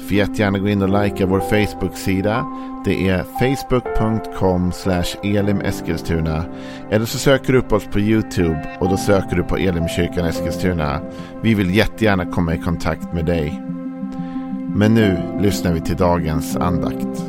Får jättegärna gå in och likea vår Facebook-sida. Det är facebook.com elimeskilstuna. Eller så söker du upp oss på YouTube och då söker du på Elimkyrkan Eskilstuna. Vi vill jättegärna komma i kontakt med dig. Men nu lyssnar vi till dagens andakt.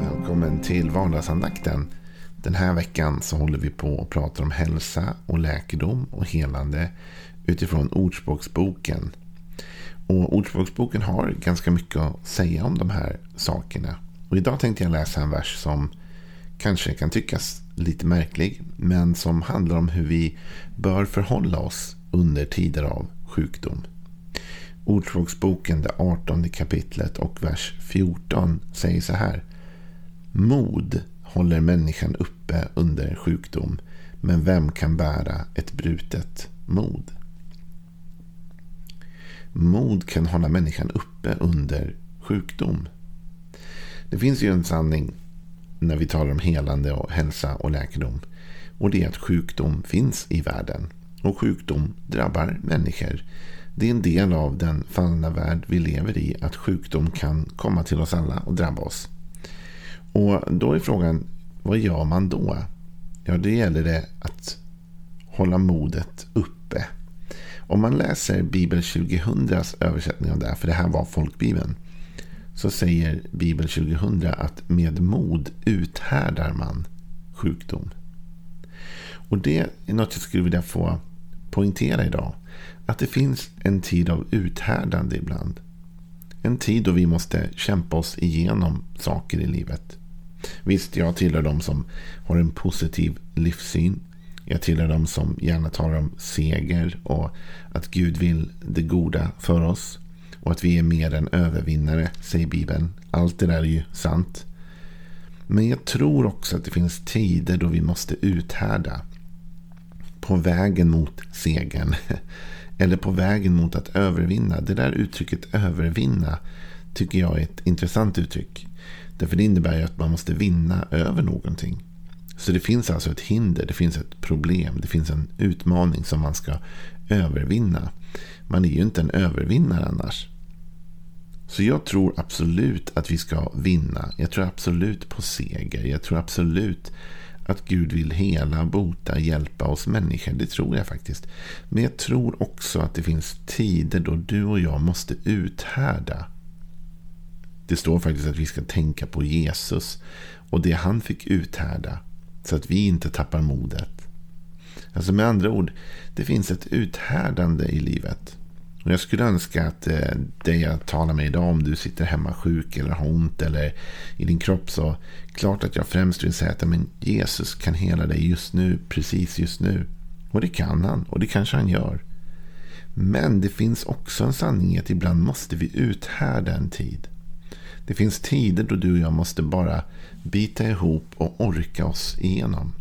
Välkommen till vardagsandakten. Den här veckan så håller vi på och pratar om hälsa och läkedom och helande utifrån Ordspråksboken. Och Ordspråksboken har ganska mycket att säga om de här sakerna. Och idag tänkte jag läsa en vers som kanske kan tyckas lite märklig. Men som handlar om hur vi bör förhålla oss under tider av sjukdom. Ordspråksboken, det 18 kapitlet och vers 14 säger så här. Mod håller människan uppe under sjukdom. Men vem kan bära ett brutet mod? Mod kan hålla människan uppe under sjukdom. Det finns ju en sanning när vi talar om helande och hälsa och läkedom. Och det är att sjukdom finns i världen. Och sjukdom drabbar människor. Det är en del av den fallna värld vi lever i att sjukdom kan komma till oss alla och drabba oss. Och då är frågan, vad gör man då? Ja, det gäller det att hålla modet uppe. Om man läser Bibel 2000s översättning av det här, för det här var folkbibeln. Så säger Bibel 2000 att med mod uthärdar man sjukdom. Och det är något jag skulle vilja få poängtera idag. Att det finns en tid av uthärdande ibland. En tid då vi måste kämpa oss igenom saker i livet. Visst, jag tillhör de som har en positiv livssyn. Jag tillhör dem som gärna talar om seger och att Gud vill det goda för oss. Och att vi är mer än övervinnare, säger Bibeln. Allt det där är ju sant. Men jag tror också att det finns tider då vi måste uthärda. På vägen mot segern. Eller på vägen mot att övervinna. Det där uttrycket övervinna tycker jag är ett intressant uttryck. Därför det innebär ju att man måste vinna över någonting. Så det finns alltså ett hinder, det finns ett problem, det finns en utmaning som man ska övervinna. Man är ju inte en övervinnare annars. Så jag tror absolut att vi ska vinna. Jag tror absolut på seger. Jag tror absolut att Gud vill hela, bota, hjälpa oss människor. Det tror jag faktiskt. Men jag tror också att det finns tider då du och jag måste uthärda. Det står faktiskt att vi ska tänka på Jesus och det han fick uthärda. Så att vi inte tappar modet. Alltså med andra ord, det finns ett uthärdande i livet. Och jag skulle önska att eh, det jag talar med idag, om du sitter hemma sjuk eller har ont eller i din kropp, så klart att jag främst vill säga att men Jesus kan hela dig just nu, precis just nu. Och det kan han, och det kanske han gör. Men det finns också en sanning att ibland måste vi uthärda en tid. Det finns tider då du och jag måste bara bita ihop och orka oss igenom.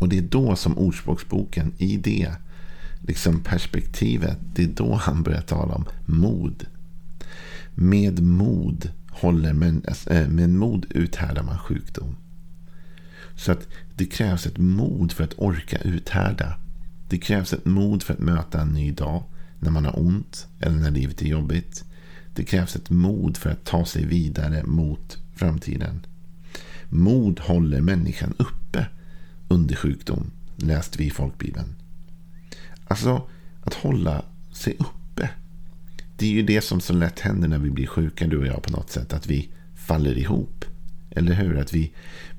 Och det är då som Ordspråksboken i det liksom perspektivet, det är då han börjar tala om mod. Med mod, håller äh, med mod uthärdar man sjukdom. Så att det krävs ett mod för att orka uthärda. Det krävs ett mod för att möta en ny dag när man har ont eller när livet är jobbigt. Det krävs ett mod för att ta sig vidare mot framtiden. Mod håller människan uppe under sjukdom, läste vi i folkbibeln. Alltså, att hålla sig uppe. Det är ju det som så lätt händer när vi blir sjuka, du och jag, på något sätt. Att vi faller ihop. Eller hur? Att vi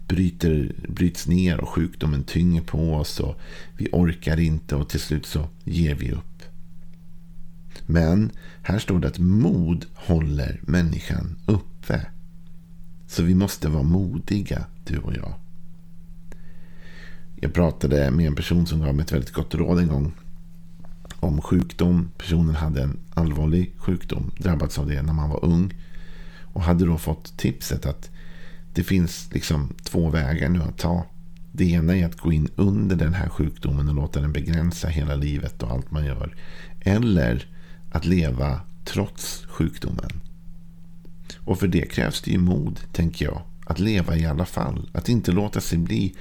bryter, bryts ner och sjukdomen tynger på oss. och Vi orkar inte och till slut så ger vi upp. Men här står det att mod håller människan uppe. Så vi måste vara modiga, du och jag. Jag pratade med en person som gav mig ett väldigt gott råd en gång. Om sjukdom. Personen hade en allvarlig sjukdom. Drabbats av det när man var ung. Och hade då fått tipset att det finns liksom två vägar nu att ta. Det ena är att gå in under den här sjukdomen och låta den begränsa hela livet och allt man gör. Eller att leva trots sjukdomen. Och för det krävs det ju mod, tänker jag. Att leva i alla fall. Att inte låta sig bli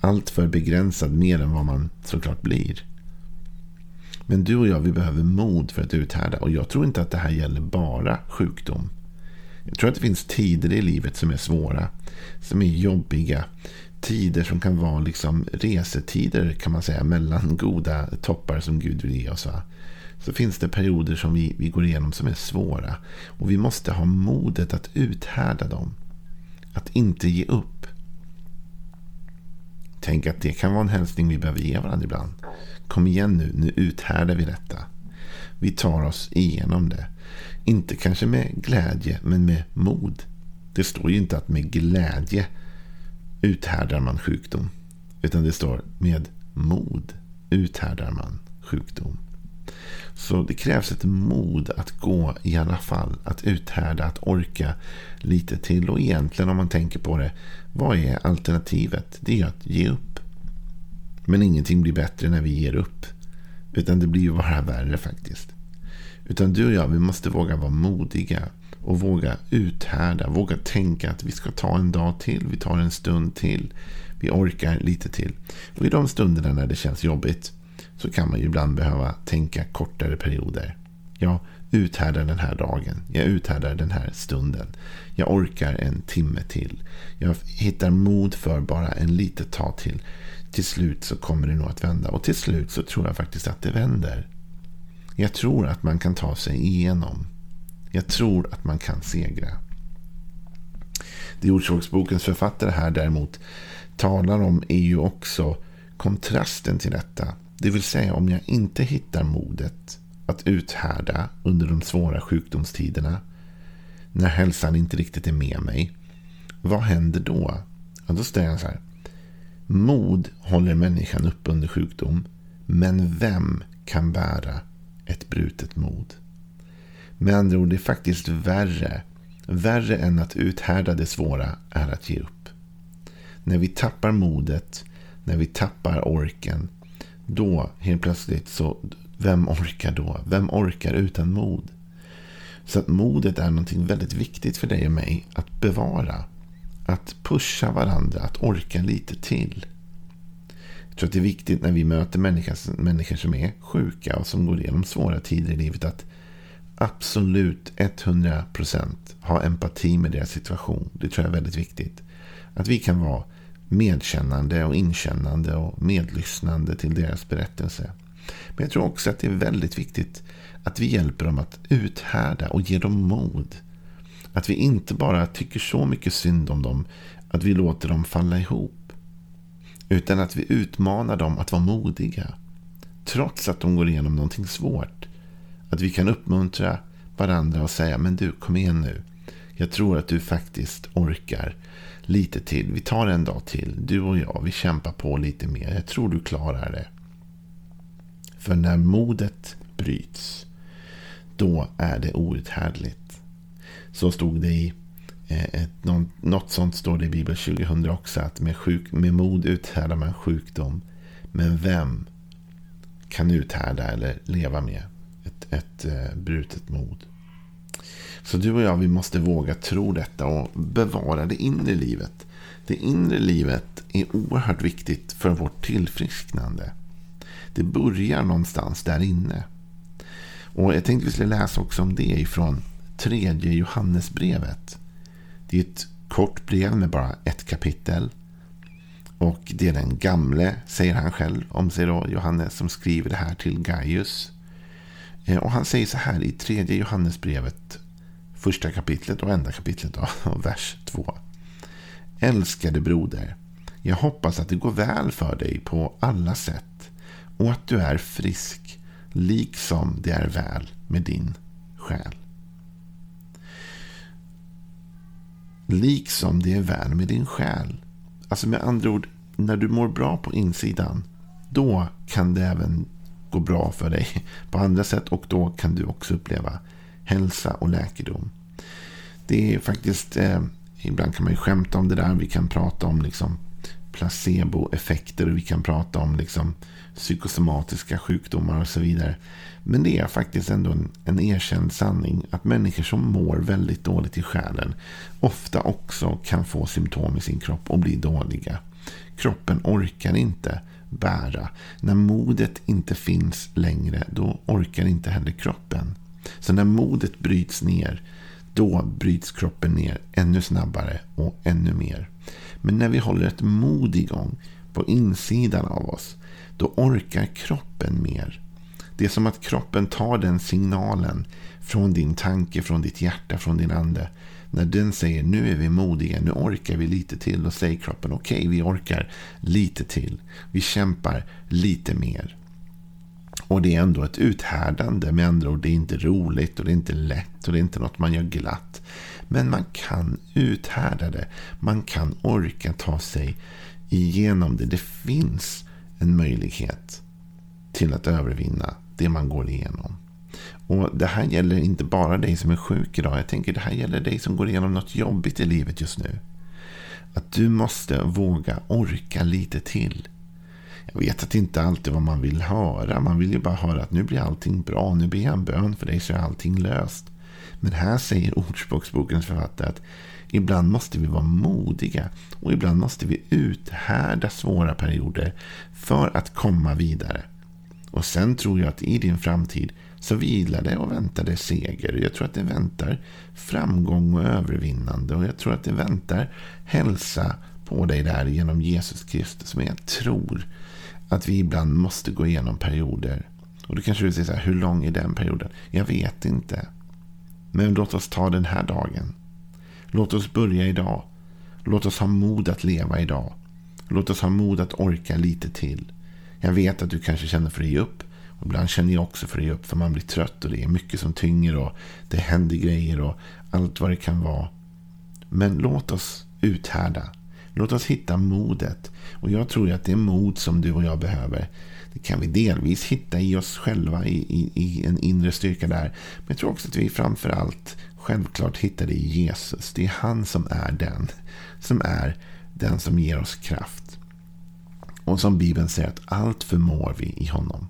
alltför begränsad mer än vad man såklart blir. Men du och jag, vi behöver mod för att uthärda. Och jag tror inte att det här gäller bara sjukdom. Jag tror att det finns tider i livet som är svåra. Som är jobbiga. Tider som kan vara liksom resetider kan man säga. Mellan goda toppar som Gud vill ge oss. Va? Så finns det perioder som vi, vi går igenom som är svåra. Och vi måste ha modet att uthärda dem. Att inte ge upp. Tänk att det kan vara en hälsning vi behöver ge varandra ibland. Kom igen nu, nu uthärdar vi detta. Vi tar oss igenom det. Inte kanske med glädje, men med mod. Det står ju inte att med glädje uthärdar man sjukdom. Utan det står med mod uthärdar man sjukdom. Så det krävs ett mod att gå i alla fall. Att uthärda, att orka lite till. Och egentligen om man tänker på det. Vad är alternativet? Det är att ge upp. Men ingenting blir bättre när vi ger upp. Utan det blir ju bara värre faktiskt. Utan du och jag, vi måste våga vara modiga. Och våga uthärda. Våga tänka att vi ska ta en dag till. Vi tar en stund till. Vi orkar lite till. Och i de stunderna när det känns jobbigt. Så kan man ju ibland behöva tänka kortare perioder. Jag uthärdar den här dagen. Jag uthärdar den här stunden. Jag orkar en timme till. Jag hittar mod för bara en litet tag till till slut så kommer det nog att vända. Och till slut så tror jag faktiskt att det vänder. Jag tror att man kan ta sig igenom. Jag tror att man kan segra. Det Ordspråksbokens författare här däremot talar om är ju också kontrasten till detta. Det vill säga om jag inte hittar modet att uthärda under de svåra sjukdomstiderna. När hälsan inte riktigt är med mig. Vad händer då? Ja, då säger jag så här. Mod håller människan uppe under sjukdom. Men vem kan bära ett brutet mod? Med andra ord, det är faktiskt värre. Värre än att uthärda det svåra är att ge upp. När vi tappar modet, när vi tappar orken, då helt plötsligt så, vem orkar då? Vem orkar utan mod? Så att modet är någonting väldigt viktigt för dig och mig att bevara. Att pusha varandra, att orka lite till. Jag tror att det är viktigt när vi möter människor, människor som är sjuka och som går igenom svåra tider i livet att absolut 100% ha empati med deras situation. Det tror jag är väldigt viktigt. Att vi kan vara medkännande och inkännande och medlyssnande till deras berättelse. Men jag tror också att det är väldigt viktigt att vi hjälper dem att uthärda och ge dem mod. Att vi inte bara tycker så mycket synd om dem att vi låter dem falla ihop. Utan att vi utmanar dem att vara modiga. Trots att de går igenom någonting svårt. Att vi kan uppmuntra varandra och säga men du kom igen nu. Jag tror att du faktiskt orkar lite till. Vi tar en dag till. Du och jag, vi kämpar på lite mer. Jag tror du klarar det. För när modet bryts, då är det outhärdligt. Så stod det i eh, ett, något sånt står det i Bibeln 2000 också. Att med, sjuk, med mod uthärdar man sjukdom. Men vem kan uthärda eller leva med ett, ett eh, brutet mod? Så du och jag, vi måste våga tro detta och bevara det inre livet. Det inre livet är oerhört viktigt för vårt tillfrisknande. Det börjar någonstans där inne. Och jag tänkte vi skulle läsa också om det ifrån tredje Johannesbrevet. Det är ett kort brev med bara ett kapitel. Och det är den gamle, säger han själv om sig då, Johannes, som skriver det här till Gaius. Eh, och han säger så här i tredje Johannesbrevet, första kapitlet och enda kapitlet av vers 2. Älskade broder, jag hoppas att det går väl för dig på alla sätt och att du är frisk, liksom det är väl med din själ. Liksom det är väl med din själ. Alltså med andra ord, när du mår bra på insidan, då kan det även gå bra för dig på andra sätt och då kan du också uppleva hälsa och läkedom. Det är faktiskt, eh, ibland kan man ju skämta om det där, vi kan prata om liksom placeboeffekter och vi kan prata om liksom psykosomatiska sjukdomar och så vidare. Men det är faktiskt ändå en, en erkänd sanning att människor som mår väldigt dåligt i själen ofta också kan få symptom i sin kropp och bli dåliga. Kroppen orkar inte bära. När modet inte finns längre, då orkar inte heller kroppen. Så när modet bryts ner, då bryts kroppen ner ännu snabbare och ännu mer. Men när vi håller ett mod igång på insidan av oss, då orkar kroppen mer. Det är som att kroppen tar den signalen från din tanke, från ditt hjärta, från din ande. När den säger nu är vi modiga, nu orkar vi lite till. Då säger kroppen okej, okay, vi orkar lite till. Vi kämpar lite mer. Och det är ändå ett uthärdande. Med andra ord, det är inte roligt och det är inte lätt och det är inte något man gör glatt. Men man kan uthärda det. Man kan orka ta sig igenom det. Det finns en möjlighet till att övervinna det man går igenom. Och Det här gäller inte bara dig som är sjuk idag. Jag tänker det här gäller dig som går igenom något jobbigt i livet just nu. Att du måste våga orka lite till. Jag vet att det inte alltid är vad man vill höra. Man vill ju bara höra att nu blir allting bra. Nu ber jag en bön för dig så är allting löst. Men här säger Ordspråksbokens författare att ibland måste vi vara modiga. Och ibland måste vi uthärda svåra perioder för att komma vidare. Och sen tror jag att i din framtid så vilar det och väntar det seger. Jag tror att det väntar framgång och övervinnande. Och jag tror att det väntar hälsa på dig där genom Jesus Kristus. Men jag tror att vi ibland måste gå igenom perioder. Och då kanske du säger så här, hur lång är den perioden? Jag vet inte. Men låt oss ta den här dagen. Låt oss börja idag. Låt oss ha mod att leva idag. Låt oss ha mod att orka lite till. Jag vet att du kanske känner för att ge upp. Och ibland känner jag också för att ge upp för man blir trött och det är mycket som tynger och det händer grejer och allt vad det kan vara. Men låt oss uthärda. Låt oss hitta modet. Och jag tror att det är mod som du och jag behöver. Det kan vi delvis hitta i oss själva, i, i, i en inre styrka där. Men jag tror också att vi framför allt självklart hittar det i Jesus. Det är han som är den. Som är den som ger oss kraft. Och som Bibeln säger att allt förmår vi i honom.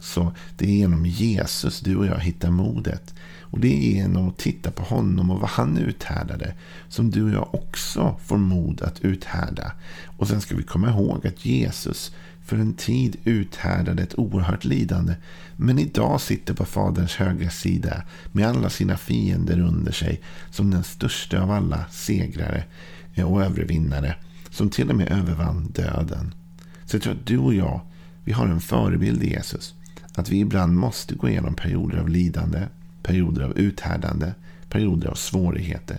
Så det är genom Jesus du och jag hittar modet. Och det är genom att titta på honom och vad han uthärdade som du och jag också får mod att uthärda. Och sen ska vi komma ihåg att Jesus för en tid uthärdade ett oerhört lidande men idag sitter på Faderns högra sida med alla sina fiender under sig som den största av alla segrare och övervinnare som till och med övervann döden. Så jag tror att du och jag, vi har en förebild i Jesus. Att vi ibland måste gå igenom perioder av lidande, perioder av uthärdande, perioder av svårigheter.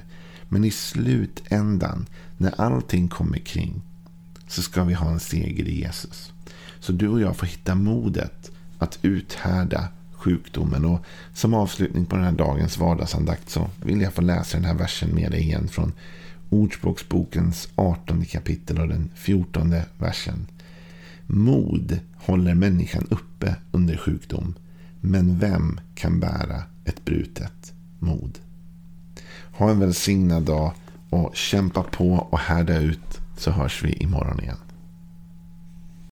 Men i slutändan, när allting kommer kring, så ska vi ha en seger i Jesus. Så du och jag får hitta modet att uthärda sjukdomen. Och som avslutning på den här dagens vardagsandakt så vill jag få läsa den här versen med dig igen från Ordspråksbokens 18 kapitel och den 14 versen. Mod håller människan uppe under sjukdom. Men vem kan bära ett brutet mod? Ha en välsignad dag och kämpa på och härda ut så hörs vi imorgon igen.